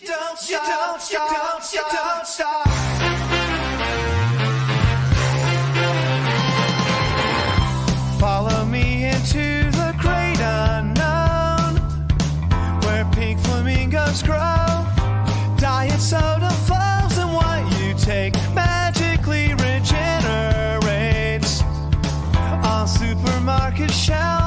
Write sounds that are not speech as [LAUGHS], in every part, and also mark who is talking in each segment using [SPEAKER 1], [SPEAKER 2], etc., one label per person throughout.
[SPEAKER 1] You don't stop. You don't stop. You don't stop. You don't stop. Follow me into the great unknown, where pink flamingos grow. Diet soda flows, and what you take magically regenerates on supermarket shelves.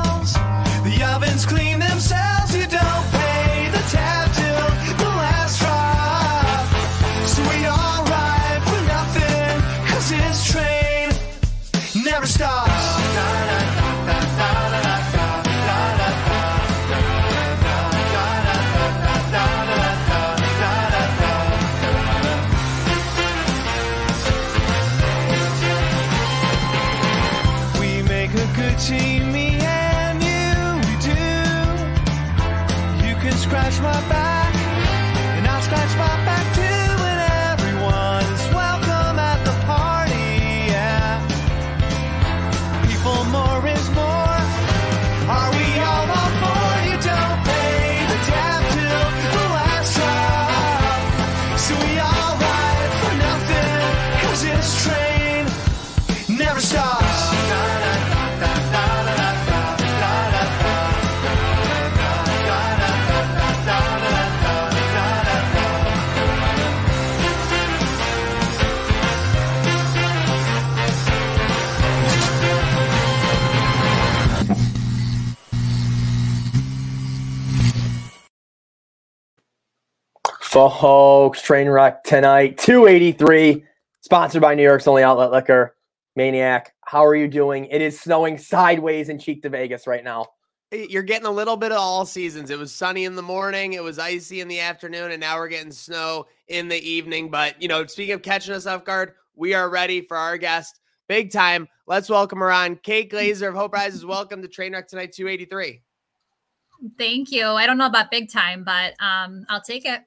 [SPEAKER 2] Folks, train wreck tonight, 283, sponsored by New York's only outlet liquor, Maniac. How are you doing? It is snowing sideways in Cheek to Vegas right now.
[SPEAKER 3] You're getting a little bit of all seasons. It was sunny in the morning, it was icy in the afternoon, and now we're getting snow in the evening. But, you know, speaking of catching us off guard, we are ready for our guest. Big time. Let's welcome her on. Kate Glazer of Hope Rises. Welcome to Trainwreck Tonight 283.
[SPEAKER 4] Thank you. I don't know about big time, but um, I'll take it.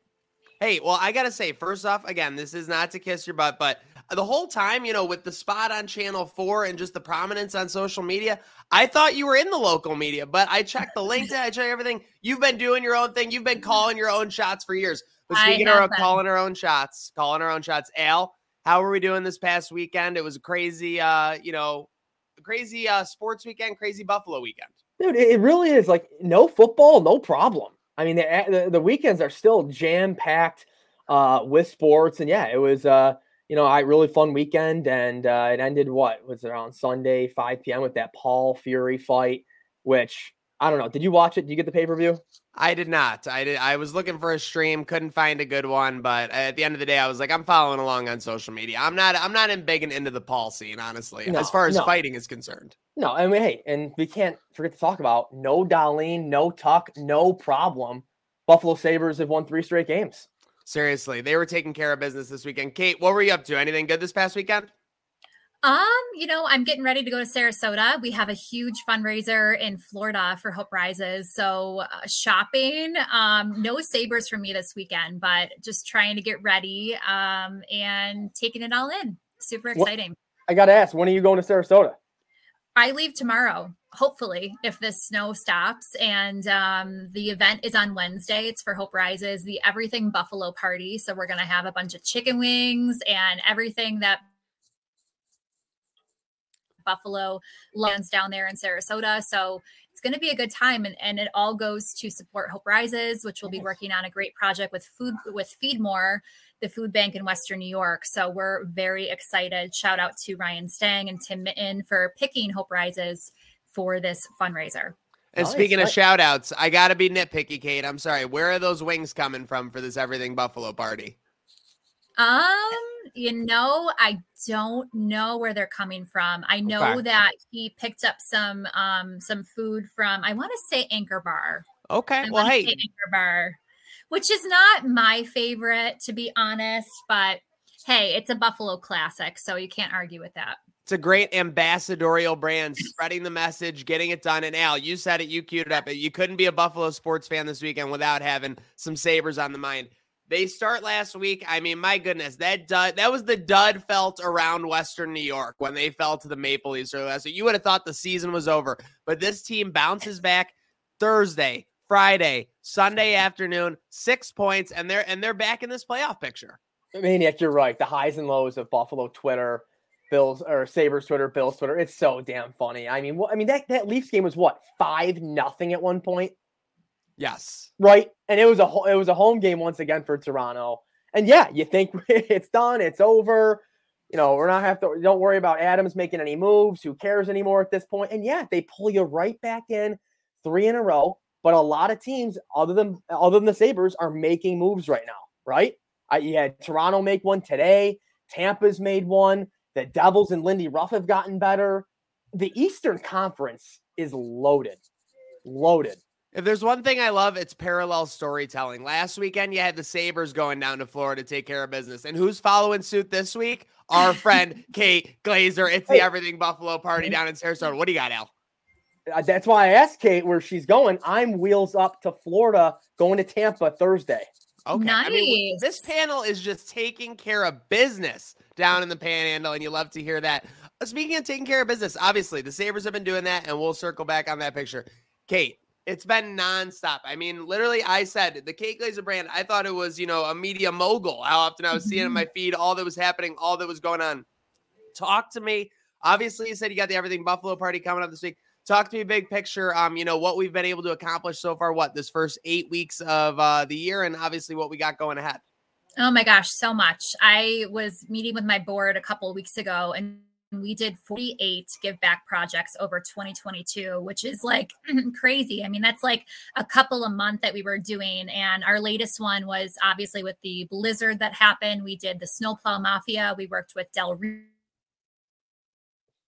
[SPEAKER 3] Hey, well, I gotta say, first off, again, this is not to kiss your butt, but the whole time, you know, with the spot on Channel 4 and just the prominence on social media, I thought you were in the local media, but I checked the [LAUGHS] LinkedIn, I checked everything. You've been doing your own thing. You've been calling your own shots for years. But speaking of calling our own shots, calling our own shots, Al, how were we doing this past weekend? It was a crazy, uh, you know, crazy uh sports weekend, crazy Buffalo weekend.
[SPEAKER 2] Dude, it it really is like no football, no problem. I mean, the the, the weekends are still jam packed uh, with sports, and yeah, it was uh, you know, I really fun weekend, and uh, it ended what was it, around Sunday 5 p.m. with that Paul Fury fight, which I don't know. Did you watch it? Did you get the pay per view?
[SPEAKER 3] I did not. I did. I was looking for a stream, couldn't find a good one. But at the end of the day, I was like, I'm following along on social media. I'm not. I'm not in big and into the Paul scene, honestly,
[SPEAKER 2] No,
[SPEAKER 3] as far as
[SPEAKER 2] no.
[SPEAKER 3] fighting is concerned.
[SPEAKER 2] No, I mean, hey, and we can't forget to talk about no Dahlin, no Tuch, no problem. Buffalo Sabres have won three straight games.
[SPEAKER 3] Seriously, they were taking care of business this weekend. Kate, what were you up to? Anything good this past weekend?
[SPEAKER 4] Um, you know, I'm getting ready to go to Sarasota. We have a huge fundraiser in Florida for Hope Rises. So, uh, shopping, um, no Sabres for me this weekend, but just trying to get ready um, and taking it all in. Super
[SPEAKER 2] What-
[SPEAKER 4] exciting.
[SPEAKER 2] I got to ask, when are you going to Sarasota?
[SPEAKER 4] I leave tomorrow, hopefully, if the snow stops. And um, the event is on Wednesday. It's for Hope Rises, the Everything Buffalo Party. So we're going to have a bunch of chicken wings and everything that Buffalo lands down there in Sarasota. So it's going to be a good time. And, and it all goes to support Hope Rises, which will be working on a great project with food with FeedMore, the food bank in Western New York. So we're very excited. Shout out to Ryan Stang and Tim Mitten for picking Hope Rises for this fundraiser.
[SPEAKER 3] And
[SPEAKER 2] Nice,
[SPEAKER 3] speaking of
[SPEAKER 2] nice.
[SPEAKER 3] shout outs, I got to be nitpicky, Kate. I'm sorry. Where are those wings coming from for this Everything Buffalo party?
[SPEAKER 4] Um, you know, I don't know where they're coming from. I know
[SPEAKER 3] Okay.
[SPEAKER 4] that he picked up some um some food from I want to say Anchor Bar.
[SPEAKER 3] Okay.
[SPEAKER 4] I
[SPEAKER 3] Well, hey,
[SPEAKER 4] Anchor Bar, which is not my favorite to be honest, but hey, it's a Buffalo classic, so you can't argue with that.
[SPEAKER 3] It's a great ambassadorial brand, spreading the message, getting it done. And Al, you said it, you queued it up. You couldn't be a Buffalo sports fan this weekend without having some Sabres on the mind. They start last week. I mean, my goodness, that dud, that was the dud felt around Western New York when they fell to the Maple Leafs earlier last. You would have thought the season was over, but this team bounces back Thursday, Friday, Sunday afternoon, six points, and they're and they're back in this playoff picture.
[SPEAKER 2] I mean, Maniac, you're right. The highs and lows of Buffalo Twitter, Bills or Sabres Twitter, Bills Twitter. It's so damn funny. I mean, what I mean that that Leafs game was what five nothing at one point,
[SPEAKER 3] Yes.
[SPEAKER 2] right? And it was a it was a home game once again for Toronto. And yeah, you think [LAUGHS] it's done, it's over. You know, we're not have to. Don't worry about Adams making any moves. Who cares anymore at this point? And yeah, they pull you right back in, three in a row. But a lot of teams, other than other than the Sabres, are making moves right now, right? I, you had Toronto make one today. Tampa's made one. The Devils and Lindy Ruff have gotten better. The Eastern Conference is loaded, loaded.
[SPEAKER 3] If there's one thing I love, it's parallel storytelling. Last weekend, you had the Sabres going down to Florida to take care of business. And who's following suit this week? Our friend [LAUGHS] Kate Glazer. It's the Everything Buffalo party down in Sarasota. What do you got, Al?
[SPEAKER 2] Uh, That's why I asked Kate where she's going. I'm wheels up to Florida, going to Tampa Thursday.
[SPEAKER 3] Okay. I mean, this panel is just taking care of business down in the panhandle, and you love to hear that. Uh, Speaking of taking care of business, obviously the Sabres have been doing that, and we'll circle back on that picture. Kate, it's been nonstop. I mean, literally, I said the Kate Glazer brand, I thought it was, you know, a media mogul. How often I was seeing in my feed all that was happening, all that was going on. Talk to me. Obviously, you said you got the Everything Buffalo party coming up this week. Talk to me big picture. Um, you know what we've been able to accomplish so far. What this first eight weeks of uh, the year, and obviously what we got going ahead.
[SPEAKER 4] Oh my gosh, so much. I was meeting with my board a couple of weeks ago and we did 48 give back projects over 2022, which is like [CLEARS THROAT] crazy. I mean, that's like a couple a month that we were doing. And our latest one was obviously with the blizzard that happened. We did the Snowplow Mafia. We worked with Del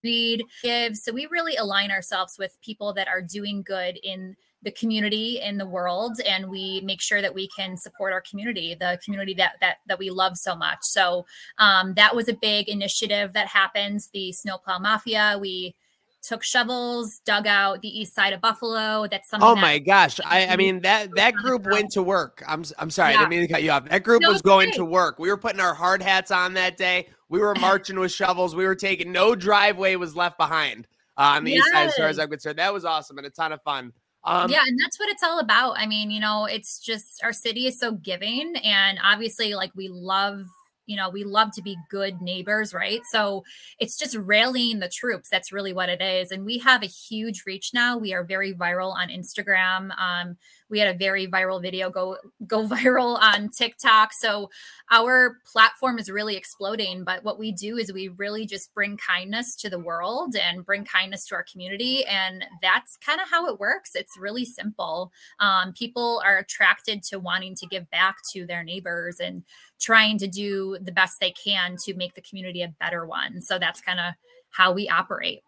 [SPEAKER 4] Reid gives. So we really align ourselves with people that are doing good in the community in the world and we make sure that we can support our community the community that that that we love so much so um, that was a big initiative that happens the snowplow mafia we took shovels dug out the east side of buffalo that's something
[SPEAKER 3] Oh
[SPEAKER 4] that-
[SPEAKER 3] my gosh! I, I mean that [LAUGHS] that group went to work. I'm I'm sorry, I didn't mean to cut you off. That group
[SPEAKER 4] No,
[SPEAKER 3] was going
[SPEAKER 4] okay.
[SPEAKER 3] to work. We were putting our hard hats on that day. We were marching with shovels. We were taking no driveway was left behind uh, on the east side, as far as I'm concerned. That was awesome and a ton of fun. Um,
[SPEAKER 4] yeah, and that's what it's all about. I mean, you know, it's just our city is so giving, and obviously, like we love, you know, we love to be good neighbors, right? So it's just rallying the troops. That's really what it is. And we have a huge reach now. We are very viral on Instagram. Um, we had a very viral video go go [LAUGHS] viral on TikTok. So our platform is really exploding. But what we do is we really just bring kindness to the world and bring kindness to our community. And that's kind of how it works. It's really simple. Um, people are attracted to wanting to give back to their neighbors and trying to do the best they can to make the community a better one. So that's kind of how we operate.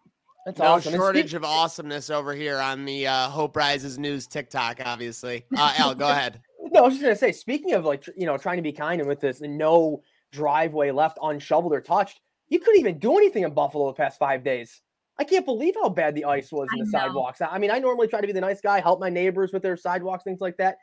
[SPEAKER 2] That's
[SPEAKER 3] no
[SPEAKER 2] awesome.
[SPEAKER 3] Shortage of awesomeness over here on the uh, Hope Rises News TikTok. Obviously, uh, [LAUGHS] Al, go ahead.
[SPEAKER 2] No, I was just gonna say. Speaking of like you know trying to be kind and with this no driveway left unshoveled or touched, you couldn't even do anything in Buffalo the past five days. I can't believe how bad the ice was in the
[SPEAKER 4] know.
[SPEAKER 2] sidewalks. I mean, I normally try to be the nice guy, help my neighbors with their sidewalks, things like that.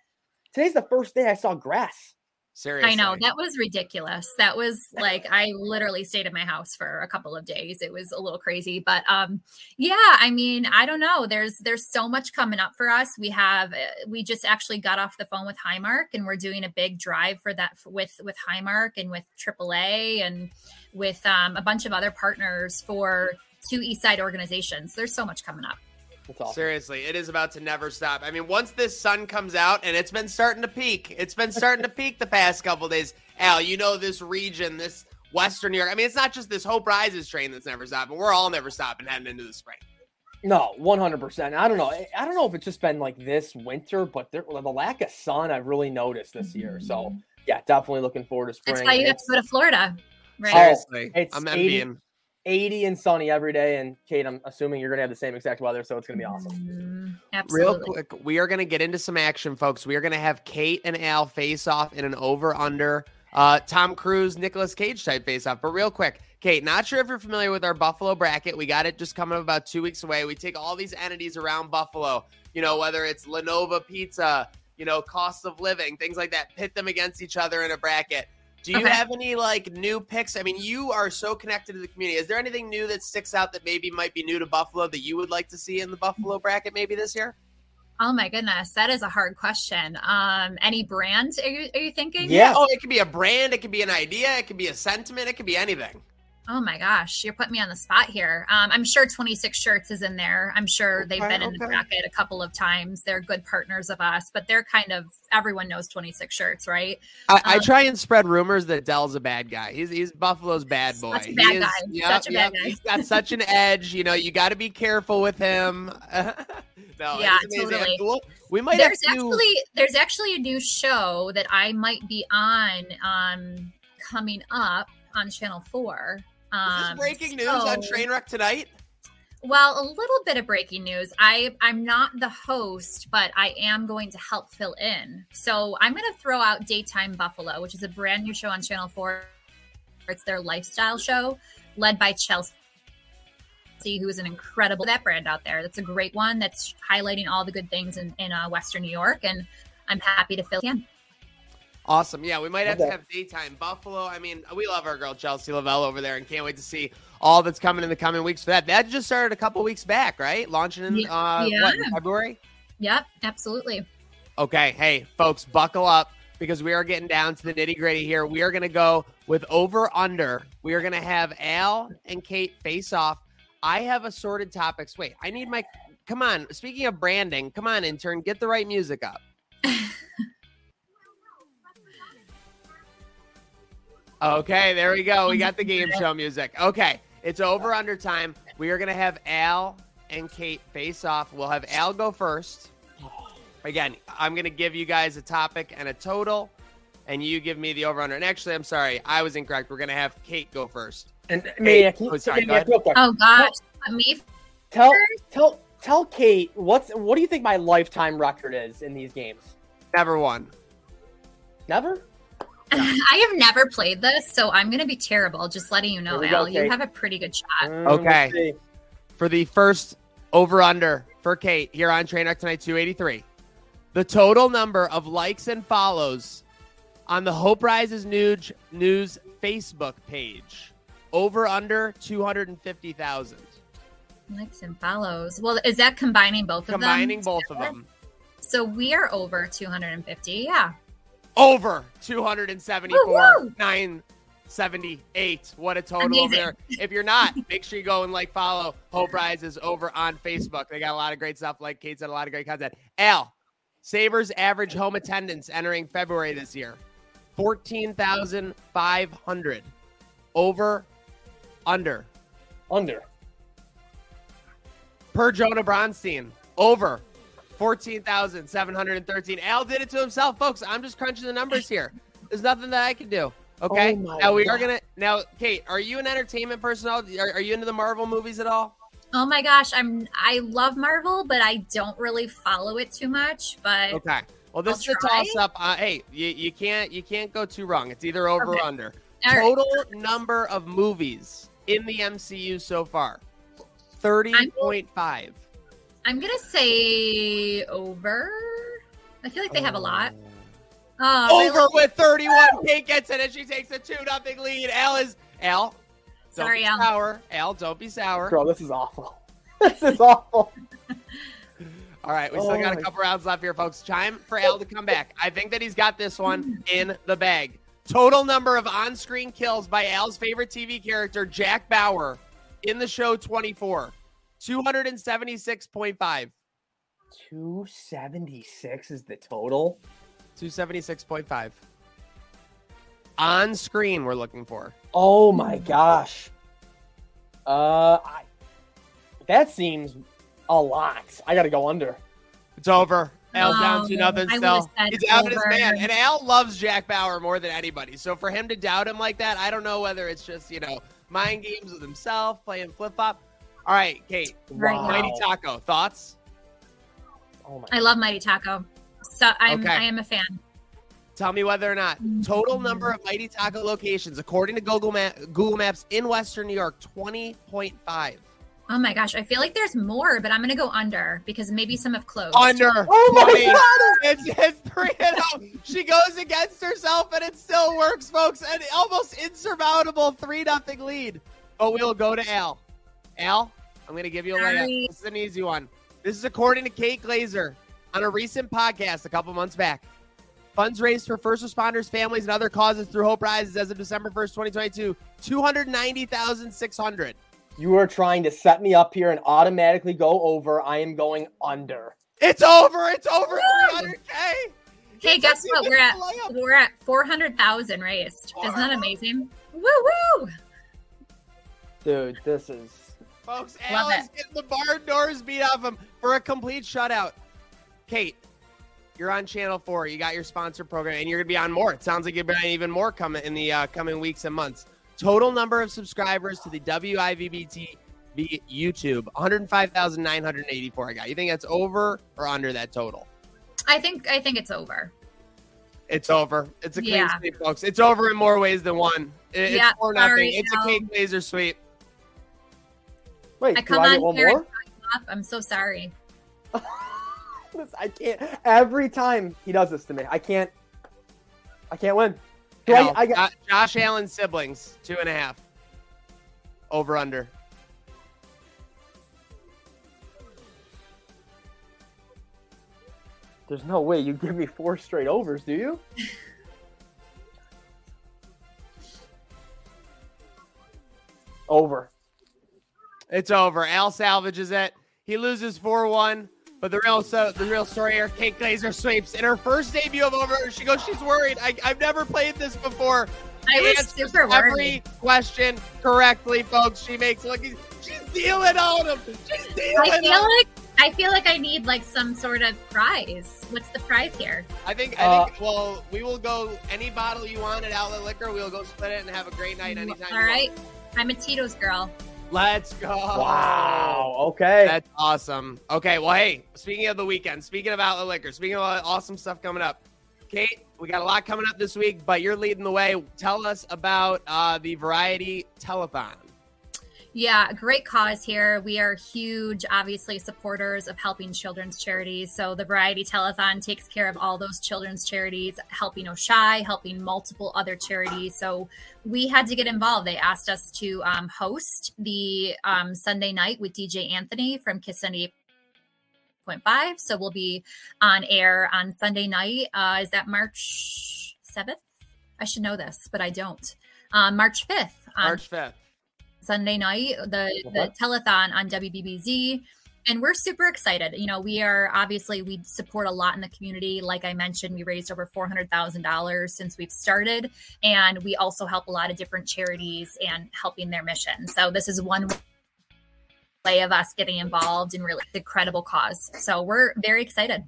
[SPEAKER 2] Today's the first day I saw grass.
[SPEAKER 3] Seriously,
[SPEAKER 4] I know that was ridiculous. That was like I literally stayed at my house for a couple of days. It was a little crazy, but um yeah, I mean, I don't know. There's there's so much coming up for us. We have uh, we just actually got off the phone with Highmark and we're doing a big drive for that with with Highmark and with AAA and with um, a bunch of other partners for two East Side organizations. There's so much coming up.
[SPEAKER 2] That's awesome.
[SPEAKER 3] Seriously, it is about to never stop. I mean, once this sun comes out, and it's been starting to peak, it's been starting to peak the past couple days. Al, you know this region, this Western New York. I mean, it's not just this Hope Rises train that's never stopping. We're all never stopping heading into the spring.
[SPEAKER 2] No, one hundred percent. I don't know. I- I don't know if it's just been like this winter, but there, the lack of sun I've really noticed this year. So mm-hmm. yeah, definitely looking forward to spring.
[SPEAKER 4] That's why you
[SPEAKER 2] And
[SPEAKER 4] have to go to Florida. Right.
[SPEAKER 2] Oh, it's
[SPEAKER 3] I'm
[SPEAKER 2] 80
[SPEAKER 3] envying.
[SPEAKER 2] 80 and sunny every day. And Kate, I'm assuming you're gonna have the same exact weather, so it's gonna be awesome.
[SPEAKER 4] Mhm.
[SPEAKER 3] Real quick, we are going to get into some action, folks. We are going to have Kate and Al face off in an over under uh, Tom Cruise, Nicolas Cage type face off. But real quick, Kate, not sure if you're familiar with our Buffalo bracket. We got it just coming up about two weeks away. We take all these entities around Buffalo, you know, whether it's La Nova Pizza, you know, cost of living, things like that, pit them against each other in a bracket. Do you
[SPEAKER 4] Okay.
[SPEAKER 3] have any like new picks? I mean, you are so connected to the community. Is there anything new that sticks out that maybe might be new to Buffalo that you would like to see in the Buffalo bracket maybe this year?
[SPEAKER 4] Oh my goodness, that is a hard question. Um, any brand are you are you thinking?
[SPEAKER 2] Yeah.
[SPEAKER 3] Oh, it could be a brand, it could be an idea, it could be a sentiment, it could be anything.
[SPEAKER 4] Oh my gosh, you're putting me on the spot here. Um, I'm sure 26 Shirts is in there. I'm sure they've
[SPEAKER 3] Okay,
[SPEAKER 4] been in the bracket a couple of times. They're good partners of us, but they're kind of everyone knows 26 Shirts, right?
[SPEAKER 3] I, I
[SPEAKER 4] Um,
[SPEAKER 3] try and spread rumors that Del's a bad guy. He's he's Buffalo's bad boy.
[SPEAKER 4] Such a bad
[SPEAKER 3] He
[SPEAKER 4] guy.
[SPEAKER 3] yep,
[SPEAKER 4] Such a bad
[SPEAKER 3] yep,
[SPEAKER 4] guy.
[SPEAKER 3] He's got such an edge. You know, you got to be careful with him. [LAUGHS] no,
[SPEAKER 4] Yeah, totally.
[SPEAKER 3] We'll- we might
[SPEAKER 4] There's
[SPEAKER 3] have to.
[SPEAKER 4] actually there's actually a new show that I might be on um coming up on Channel 4.
[SPEAKER 3] is
[SPEAKER 4] Um,
[SPEAKER 3] this breaking news on
[SPEAKER 4] so-
[SPEAKER 3] Trainwreck tonight?
[SPEAKER 4] Well, a little bit of breaking news. I I'm not the host, but I am going to help fill in. So I'm going to throw out Daytime Buffalo, which is a brand new show on Channel Four. It's their lifestyle show, led by Chelsea, who is an incredible that brand out there. That's a great one. That's highlighting all the good things in in uh, Western New York, and I'm happy to fill in.
[SPEAKER 3] Awesome. Yeah, we might have to have daytime Buffalo. I mean, we love our girl Chelsea Lavelle over there, and can't wait to see all that's coming in the coming weeks for that. That just started a couple weeks back, right? Launching in
[SPEAKER 4] Yeah.
[SPEAKER 3] uh, what in February.
[SPEAKER 4] Yep, absolutely.
[SPEAKER 3] Okay, hey folks, buckle up because we are getting down to the nitty gritty here. We are going to go with over under. We are going to have Al and Kate face off. I have assorted topics. Wait, I need my. Come on. Speaking of branding, come on, intern, get the right music up. Okay, there we go. We got the game [LAUGHS] show music. Okay, it's over under time. We are going to have Al and Kate face off. We'll have Al go first. Again, I'm going to give you guys a topic and a total, and you give me the over under. And actually, I'm sorry, I was incorrect. We're going to have Kate go first.
[SPEAKER 2] And Maniac,
[SPEAKER 3] oh, sorry, go
[SPEAKER 2] Maniac,
[SPEAKER 3] ahead.
[SPEAKER 2] real quick.
[SPEAKER 4] Oh gosh, me
[SPEAKER 2] Tell tell tell Kate what's what do you think my lifetime record is in these games?
[SPEAKER 3] Never won.
[SPEAKER 2] Never. [LAUGHS]
[SPEAKER 4] I have never played this, so I'm going to be terrible. Just letting you know,
[SPEAKER 2] Here we go,
[SPEAKER 4] Al. You have a pretty good shot.
[SPEAKER 2] Mm,
[SPEAKER 3] Okay.
[SPEAKER 2] let's
[SPEAKER 3] for the first over under for Kate here on Train Wreck Tonight 283. The total number of likes and follows on the Hope Rises News, News Facebook page over under 250,000.
[SPEAKER 4] Likes and follows. Well, is that combining both of them?
[SPEAKER 3] Combining both of them.
[SPEAKER 4] So we are over 250. Yeah.
[SPEAKER 3] Over 274, 978. What a total over there. If you're not, make sure you go and like follow Hope Rises over on Facebook. They got a lot of great stuff. Like Kate said, a lot of great content. Al, Sabres average home attendance entering February this year 14,500. Over, under.
[SPEAKER 2] Under.
[SPEAKER 3] Per Jonah Bronstein, over 14,713. Al did it to himself, folks. I'm just crunching the numbers here. There's nothing that I can do. Okay.
[SPEAKER 2] Oh
[SPEAKER 3] now we are gonna. Now, Kate, are you an entertainment person? Are, are you into the Marvel movies at all?
[SPEAKER 4] Oh my gosh, I'm I love Marvel, but I don't really follow it too much. But
[SPEAKER 3] Okay. Well, this
[SPEAKER 4] I'll
[SPEAKER 3] is a toss up. Uh, hey, you, you can't you can't go too wrong. It's either over
[SPEAKER 4] Okay.
[SPEAKER 3] or under.
[SPEAKER 4] All right.
[SPEAKER 3] Total number of movies in the MCU so far, thirty point five.
[SPEAKER 4] I'm gonna say over. I feel like they have a lot. Oh, um,
[SPEAKER 3] Over
[SPEAKER 4] really?
[SPEAKER 3] with 31. Kate gets it and she takes a 2 nothing lead. Al is Al. Don't
[SPEAKER 4] Sorry, Al.
[SPEAKER 3] sour. Al, don't be sour.
[SPEAKER 2] Girl, this is awful. [LAUGHS] this is awful.
[SPEAKER 3] All right, we still
[SPEAKER 2] Oh
[SPEAKER 3] got a oh
[SPEAKER 2] my-
[SPEAKER 3] couple rounds left here, folks. Time for Al to come back. I think that he's got this one hmm. in the bag. Total number of on-screen kills by Al's favorite TV character, Jack Bauer, in the show 24. 276.5.
[SPEAKER 2] 276 is the total.
[SPEAKER 3] 276.5. On screen, we're looking for.
[SPEAKER 2] Oh my gosh. Uh, I, that seems a lot. I got to go under.
[SPEAKER 3] It's over. Al's down to nothing
[SPEAKER 4] I
[SPEAKER 3] still. He's out his man. And Al loves Jack Bauer more than anybody. So for him to doubt him like that, I don't know whether it's just, you know, mind games with himself, playing flip flop. All right, Kate.
[SPEAKER 4] Right.
[SPEAKER 2] Wow.
[SPEAKER 3] Mighty Taco, thoughts?
[SPEAKER 2] Oh my.
[SPEAKER 4] I love Mighty Taco. So I'm
[SPEAKER 3] Okay.
[SPEAKER 4] I am a fan.
[SPEAKER 3] Tell me whether or not. Total number of Mighty Taco locations, according to Google, Ma- Google Maps in Western New York, 20.5.
[SPEAKER 4] Oh my gosh, I feel like there's more, but I'm gonna go under because maybe some have closed.
[SPEAKER 3] Under.
[SPEAKER 2] Oh my
[SPEAKER 3] 20.
[SPEAKER 2] God.
[SPEAKER 3] It's, it's 3 and 0. She goes against herself, and it still works, folks. An almost insurmountable 3 nothing lead. But we'll go to Al. Al, I'm going to give you a layup.
[SPEAKER 4] Sorry.
[SPEAKER 3] This is an easy one. This is according to Kate Glazer on a recent podcast a couple months back. Funds raised for first responders, families, and other causes through Hope Rises as of December 1st, 2022, 290,600.
[SPEAKER 2] You are trying to set me up here and automatically go over. I am going under.
[SPEAKER 3] It's over. It's over 300K.
[SPEAKER 4] Hey, guess what? We're at
[SPEAKER 3] layup.
[SPEAKER 4] we're at four hundred thousand raised. Isn't that amazing? Woo woo!
[SPEAKER 2] Dude, this is
[SPEAKER 3] Folks,
[SPEAKER 4] Love
[SPEAKER 3] getting the barn doors beat off him for a complete shutout. Kate, you're on Channel 4. You got your sponsor program, and you're to be on more. It sounds like you're to be on even more coming in the uh, coming weeks and months. Total number of subscribers to the WIVB TV YouTube 105,984. I got. You think that's over or under that total?
[SPEAKER 4] I think I think it's over.
[SPEAKER 3] It's over. It's a clean
[SPEAKER 4] Yeah.
[SPEAKER 3] sweep, folks. It's over in more ways than one. It-
[SPEAKER 4] Yeah,
[SPEAKER 3] it's for nothing.
[SPEAKER 4] sorry,
[SPEAKER 3] It's a
[SPEAKER 4] Al.
[SPEAKER 3] Kate laser sweep.
[SPEAKER 2] Wait.
[SPEAKER 4] I
[SPEAKER 2] do
[SPEAKER 4] come
[SPEAKER 2] I
[SPEAKER 4] on
[SPEAKER 2] get one
[SPEAKER 4] here
[SPEAKER 2] more?
[SPEAKER 4] fuck you up. I'm so sorry. [LAUGHS]
[SPEAKER 2] This- I can't. Every time he does this to me, I can't. I can't win. Do
[SPEAKER 3] Al,
[SPEAKER 2] I, I got,
[SPEAKER 3] Jo- Josh Allen siblings, two and a half. Over under.
[SPEAKER 2] there's no way you give me four straight overs, do you? [LAUGHS] Over.
[SPEAKER 3] It's over. Al salvages it. He loses four one. But the real so the real story here, Kate Glazer sweeps in her first debut of over. She goes, she's worried. I, I've never played this before.
[SPEAKER 4] I was
[SPEAKER 3] Answers
[SPEAKER 4] super
[SPEAKER 3] every
[SPEAKER 4] worried.
[SPEAKER 3] question correctly, folks. She makes it look. She's dealing on him. She's dealing.
[SPEAKER 4] I feel
[SPEAKER 3] on
[SPEAKER 4] like I feel like I need like some sort of prize. What's the prize here?
[SPEAKER 3] I think. I
[SPEAKER 2] Uh,
[SPEAKER 3] think. Well, we will go any bottle you want at Outlet Liquor. We'll go split it and have a great night anytime.
[SPEAKER 4] All
[SPEAKER 3] you
[SPEAKER 4] right,
[SPEAKER 3] want.
[SPEAKER 4] I'm a Tito's girl.
[SPEAKER 3] Let's go.
[SPEAKER 2] Wow. Okay.
[SPEAKER 3] That's awesome. Okay, well, hey, speaking of the weekend, speaking of Outlet Liquor, speaking of awesome stuff coming up, Kate, we got a lot coming up this week, but you're leading the way. Tell us about uh, the Variety Telethon.
[SPEAKER 4] Yeah, great cause here. We are huge, obviously, supporters of helping children's charities. So the Variety Telethon takes care of all those children's charities, helping Oishei, helping multiple other charities. So we had to get involved. They asked us to um, host the um, Sunday night with DJ Anthony from Kiss 98.5. So we'll be on air on Sunday night. Uh, is that March 7th? I should know this, but I don't. Um, March 5th
[SPEAKER 3] March 5th.
[SPEAKER 4] Sunday night, the the
[SPEAKER 2] uh-huh.
[SPEAKER 4] telethon on WBBZ. And we're super excited. You know, we are obviously we support a lot in the community. Like I mentioned, we raised over four hundred thousand dollars since we've started, and we also help a lot of different charities and helping their mission. So this is one way of us getting involved in really incredible cause. So we're very excited.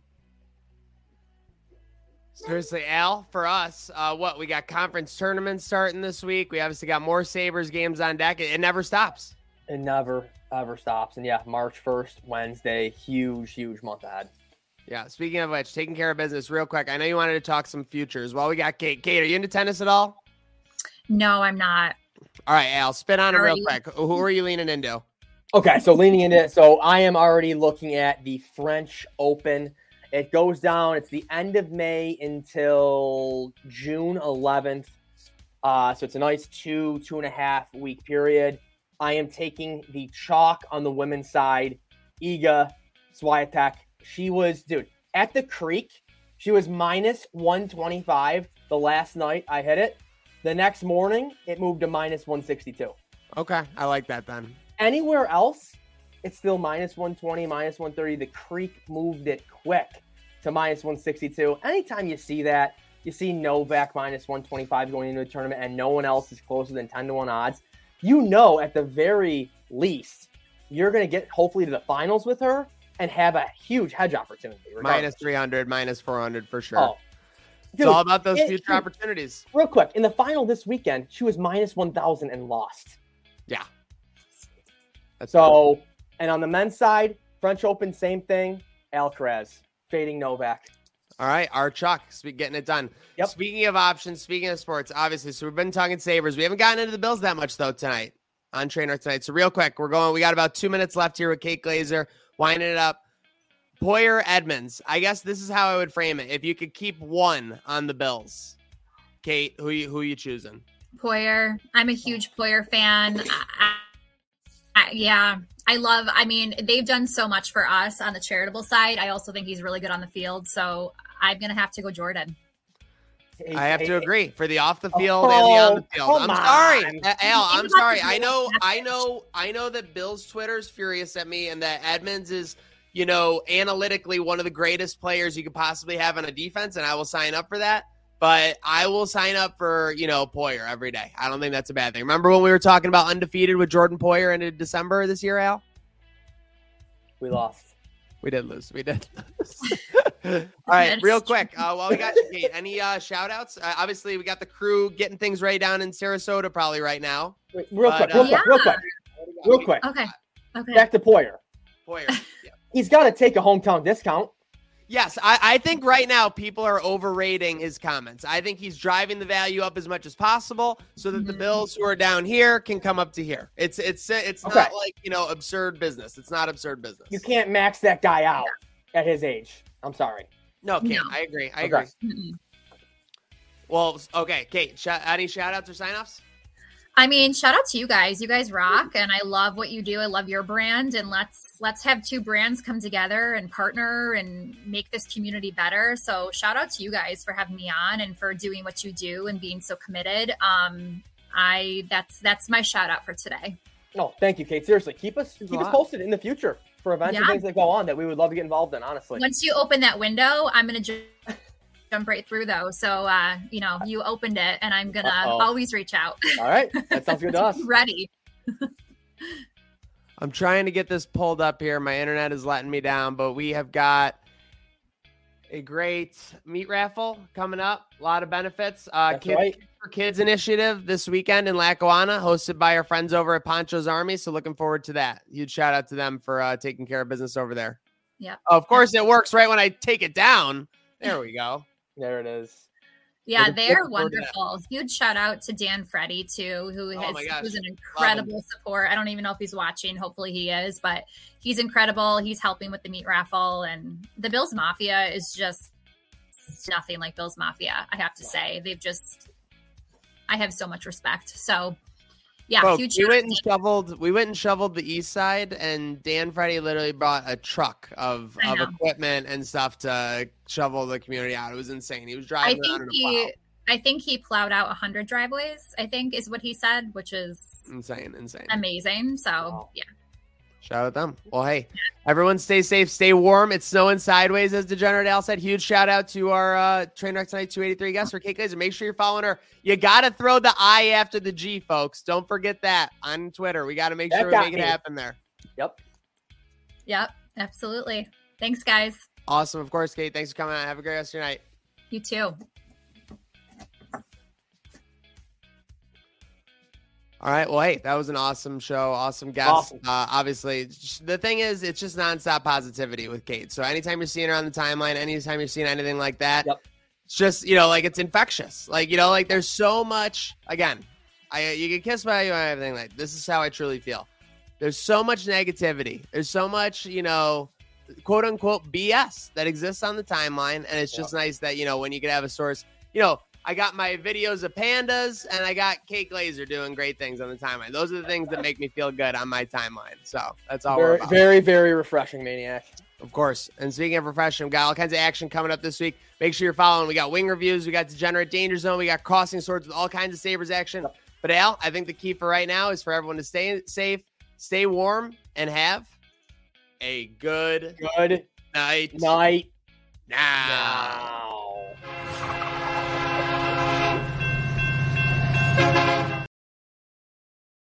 [SPEAKER 3] Seriously, Al, for us, uh, what we got conference tournaments starting this week. We obviously got more Sabres games on deck. It, it never stops.
[SPEAKER 2] It never ever stops. And yeah, March first, Wednesday, huge, huge month ahead.
[SPEAKER 3] Yeah. Speaking of which, taking care of business real quick. I know you wanted to talk some futures. Well, we got Kate. Kate, are you into tennis at all?
[SPEAKER 4] No, I'm not.
[SPEAKER 3] All right, Al, spin on it real
[SPEAKER 4] Alrighty.
[SPEAKER 3] quick. Who are you leaning into?
[SPEAKER 2] Okay, so leaning into it, so I am already looking at the French Open. It goes down. It's the end of May until June 11th. Uh, so it's a nice two, two and a half week period. I am taking the chalk on the women's side. Iga Swiatek. She was, dude, at the creek. She was minus 125 the last night I hit it. The next morning, it moved to minus 162
[SPEAKER 3] Okay, I like that then.
[SPEAKER 2] anywhere else, it's still minus 120, minus 130. The Creek moved it quick to minus 162. Anytime you see that, you see Novak minus 125 going into a tournament and no one else is closer than 10 to 1 odds, you know at the very least, you're going to get hopefully to the finals with her and have a huge hedge opportunity. regardless.
[SPEAKER 3] Minus 300, minus 400 for sure.
[SPEAKER 2] Oh.
[SPEAKER 3] it's all about those
[SPEAKER 2] it-
[SPEAKER 3] future
[SPEAKER 2] dude,
[SPEAKER 3] opportunities.
[SPEAKER 2] real quick, in the final this weekend, she was minus 1,000 and lost.
[SPEAKER 3] Yeah. That's
[SPEAKER 2] So, and on the men's side, French Open, same thing. Alcaraz fading Novak.
[SPEAKER 3] All right, our Chuck, spe- getting it done.
[SPEAKER 2] Yep.
[SPEAKER 3] Speaking of options, speaking of sports, obviously, so we've been talking Sabres. We haven't gotten into the Bills that much though tonight on Trainer tonight. So real quick, we're going. We got about two minutes left here with Kate Glazer winding it up. Poyer Edmunds. I guess this is how I would frame it. If you could keep one on the Bills, Kate, who you who you choosing?
[SPEAKER 4] Poyer. I'm a huge Poyer fan. I, I, yeah, I love, I mean, they've done so much for us on the charitable side. I also think he's really good on the field. So I'm going to have to go Jordan.
[SPEAKER 3] I have to agree for the off the oh, field oh, and the on the field. I'm sorry, Al. I'm sorry. I know, I know, I know that Bill's Twitter is furious at me, and that Edmunds is, you know, analytically one of the greatest players you could possibly have on a defense, and I will sign up for that. But I will sign up for you know Poyer every day. I don't think that's a bad thing. Remember when we were talking about undefeated with Jordan Poyer in December this year, Al?
[SPEAKER 2] We lost.
[SPEAKER 3] We did lose. We did. [LAUGHS] All right, real quick. Uh, while we got you, Kate, any uh, shout outs? Uh, obviously, we got the crew getting things ready down in Sarasota probably right now.
[SPEAKER 2] Wait, real, but, quick, real, uh, quick, real quick, real quick,
[SPEAKER 4] Okay. Okay.
[SPEAKER 2] Back to Poyer.
[SPEAKER 3] Poyer.
[SPEAKER 2] Yeah. He's got to take a hometown discount.
[SPEAKER 3] Yes, I, I, think right now people are overrating his comments. I think he's driving the value up as much as possible so that the mm-hmm. Bills who are down here can come up to here. It's it's it's okay. not like you know absurd business. It's not absurd business.
[SPEAKER 2] You can't max that guy out at his age. I'm sorry.
[SPEAKER 3] No, can't. No. I agree. I okay. agree. Well, okay, Kate. Sh- any shout outs or sign offs?
[SPEAKER 4] I mean, shout out to you guys. You guys rock, and I love what you do. I love your brand, and let's let's have two brands come together and partner and make this community better. So, shout out to you guys for having me on and for doing what you do and being so committed. Um, I that's that's my shout out for today.
[SPEAKER 2] No, thank you, Kate. Seriously, keep us keep us posted in the future for events yeah. and things that go on that we would love to get involved in. Honestly,
[SPEAKER 4] once you open that window, I'm gonna. Ju- [LAUGHS] jump right through though. So uh, you know, you opened it and I'm gonna Uh-oh. always reach out.
[SPEAKER 2] All right. [LAUGHS] That sounds good to us.
[SPEAKER 4] Ready. [LAUGHS]
[SPEAKER 3] I'm trying to get this pulled up here. My internet is letting me down, but we have got a great meat raffle coming up. A lot of benefits. Uh, kids, right. for Kids initiative this weekend in Lackawanna, hosted by our friends over at Poncho's Army. So looking forward to that. Huge shout out to them for uh, taking care of business over there.
[SPEAKER 4] Yeah.
[SPEAKER 3] Of course, it works right when I take it down. There we go.
[SPEAKER 2] There it is.
[SPEAKER 4] Yeah, they're wonderful. Huge shout out to Dan Freddy too, who oh has who's an incredible support. I don't even know if he's watching. Hopefully he is, but he's incredible. He's helping with the meat raffle and the Bills Mafia is just nothing like Bills Mafia, I have to say. They've just I have so much respect. So yeah, Folks,
[SPEAKER 3] huge. We went and shoveled. We went and shoveled the east side, and Dan Friday literally brought a truck of, of equipment and stuff to shovel the community out. It was insane. He was driving. I think
[SPEAKER 4] he. I think he plowed out hundred driveways. I think is what he said, which is
[SPEAKER 3] insane, insane,
[SPEAKER 4] amazing. So wow. yeah.
[SPEAKER 3] Shout out them. Well, hey, everyone stay safe, stay warm. It's snowing sideways, as Degenerate Al said. Huge shout out to our uh, Trainwreck Tonight 283 guest for Kate Glazer. Make sure you're following her. You got to throw the I after the G, folks. Don't forget that on Twitter. We got to make that sure we make me. it happen there.
[SPEAKER 2] Yep.
[SPEAKER 4] Yep. Absolutely. Thanks, guys.
[SPEAKER 3] Awesome. Of course, Kate. Thanks for coming out. Have a great rest of your night.
[SPEAKER 4] You too.
[SPEAKER 3] All right. Well, hey, that was an awesome show. Awesome guest. Awesome. Uh, obviously, the thing is, it's just nonstop positivity with Kate. So anytime you're seeing her on the timeline, anytime you're seeing anything like that, yep. it's just, you know, like it's infectious. Like, you know, like there's so much, again, I you get kissed by you and everything. Like, this is how I truly feel. There's so much negativity. There's so much, you know, quote unquote BS that exists on the timeline. And it's just nice that, you know, when you can have a source, you know, I got my videos of pandas, and I got Kate Glazer doing great things on the timeline. Those are the things that make me feel good on my timeline. So that's all.
[SPEAKER 2] Very, very, very refreshing, maniac.
[SPEAKER 3] Of course. And speaking of refreshing, we got all kinds of action coming up this week. Make sure you're following. We got wing reviews, we got Degenerate Danger Zone, we got crossing swords with all kinds of Sabres action. But Al, I think the key for right now is for everyone to stay safe, stay warm, and have a good
[SPEAKER 2] good
[SPEAKER 3] night.
[SPEAKER 2] Night.
[SPEAKER 3] Now.